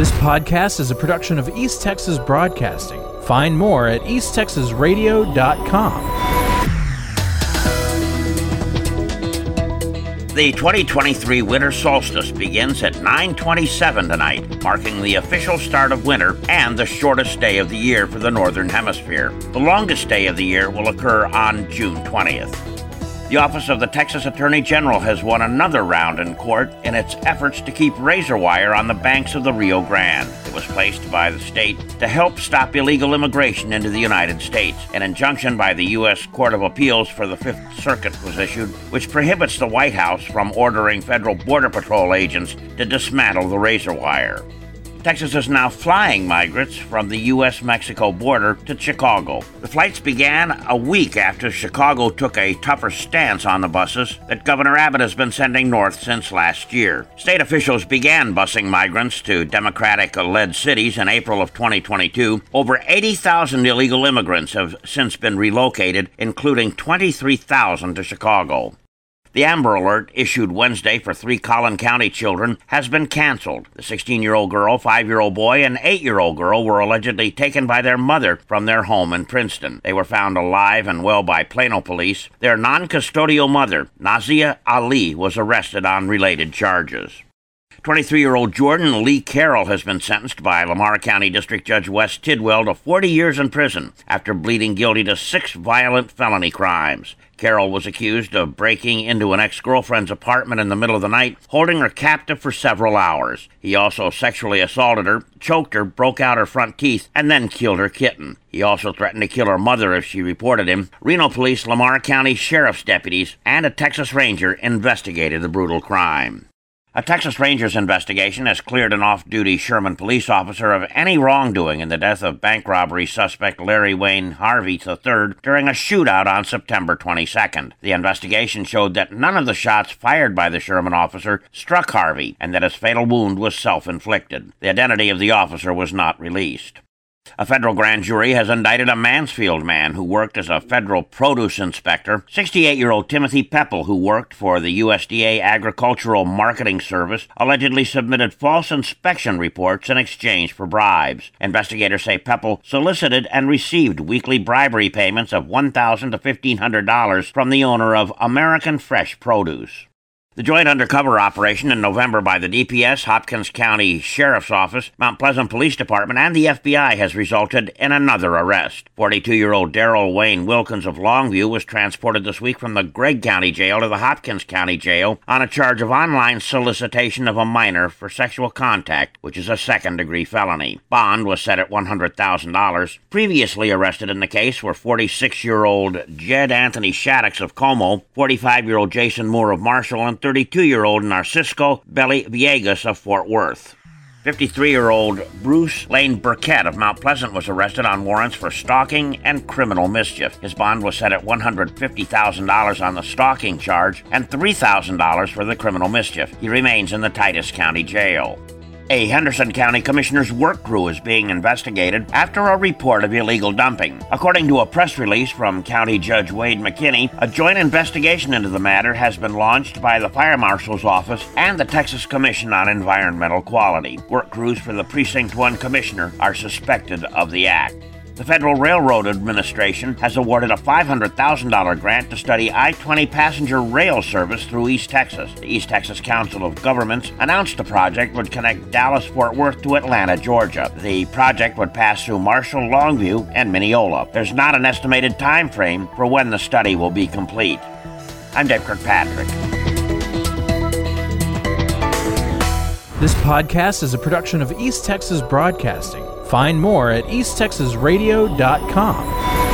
This podcast is a production of East Texas Broadcasting. Find more at easttexasradio.com. The 2023 winter solstice begins at 9:27 tonight, marking the official start of winter and the shortest day of the year for the northern hemisphere. The longest day of the year will occur on June 20th. The Office of the Texas Attorney General has won another round in court in its efforts to keep razor wire on the banks of the Rio Grande. It was placed by the state to help stop illegal immigration into the United States. An injunction by the U.S. Court of Appeals for the Fifth Circuit was issued, which prohibits the White House from ordering federal Border Patrol agents to dismantle the razor wire. Texas is now flying migrants from the U.S. Mexico border to Chicago. The flights began a week after Chicago took a tougher stance on the buses that Governor Abbott has been sending north since last year. State officials began busing migrants to Democratic led cities in April of 2022. Over 80,000 illegal immigrants have since been relocated, including 23,000 to Chicago. The Amber Alert issued Wednesday for three Collin County children has been canceled. The 16 year old girl, 5 year old boy, and 8 year old girl were allegedly taken by their mother from their home in Princeton. They were found alive and well by Plano police. Their non custodial mother, Nazia Ali, was arrested on related charges. 23 year old Jordan Lee Carroll has been sentenced by Lamar County District Judge Wes Tidwell to 40 years in prison after pleading guilty to six violent felony crimes. Carroll was accused of breaking into an ex girlfriend's apartment in the middle of the night, holding her captive for several hours. He also sexually assaulted her, choked her, broke out her front teeth, and then killed her kitten. He also threatened to kill her mother if she reported him. Reno Police, Lamar County Sheriff's deputies, and a Texas Ranger investigated the brutal crime. A Texas Rangers investigation has cleared an off duty Sherman police officer of any wrongdoing in the death of bank robbery suspect Larry Wayne Harvey III during a shootout on September 22nd. The investigation showed that none of the shots fired by the Sherman officer struck Harvey and that his fatal wound was self inflicted. The identity of the officer was not released. A federal grand jury has indicted a Mansfield man who worked as a federal produce inspector, 68 year old Timothy Pepple, who worked for the USDA Agricultural Marketing Service, allegedly submitted false inspection reports in exchange for bribes. Investigators say Pepple solicited and received weekly bribery payments of 1,000 to $1,500 from the owner of American Fresh Produce. The joint undercover operation in November by the DPS, Hopkins County Sheriff's Office, Mount Pleasant Police Department, and the FBI has resulted in another arrest. 42 year old Daryl Wayne Wilkins of Longview was transported this week from the Gregg County Jail to the Hopkins County Jail on a charge of online solicitation of a minor for sexual contact, which is a second degree felony. Bond was set at $100,000. Previously arrested in the case were 46 year old Jed Anthony Shaddix of Como, 45 year old Jason Moore of Marshall, and 32 year old Narcisco Belly Villegas of Fort Worth. 53 year old Bruce Lane Burkett of Mount Pleasant was arrested on warrants for stalking and criminal mischief. His bond was set at $150,000 on the stalking charge and $3,000 for the criminal mischief. He remains in the Titus County Jail. A Henderson County Commissioner's work crew is being investigated after a report of illegal dumping. According to a press release from County Judge Wade McKinney, a joint investigation into the matter has been launched by the Fire Marshal's Office and the Texas Commission on Environmental Quality. Work crews for the Precinct 1 Commissioner are suspected of the act. The Federal Railroad Administration has awarded a $500,000 grant to study I 20 passenger rail service through East Texas. The East Texas Council of Governments announced the project would connect Dallas Fort Worth to Atlanta, Georgia. The project would pass through Marshall, Longview, and Mineola. There's not an estimated time frame for when the study will be complete. I'm Dave Kirkpatrick. This podcast is a production of East Texas Broadcasting. Find more at easttexasradio.com.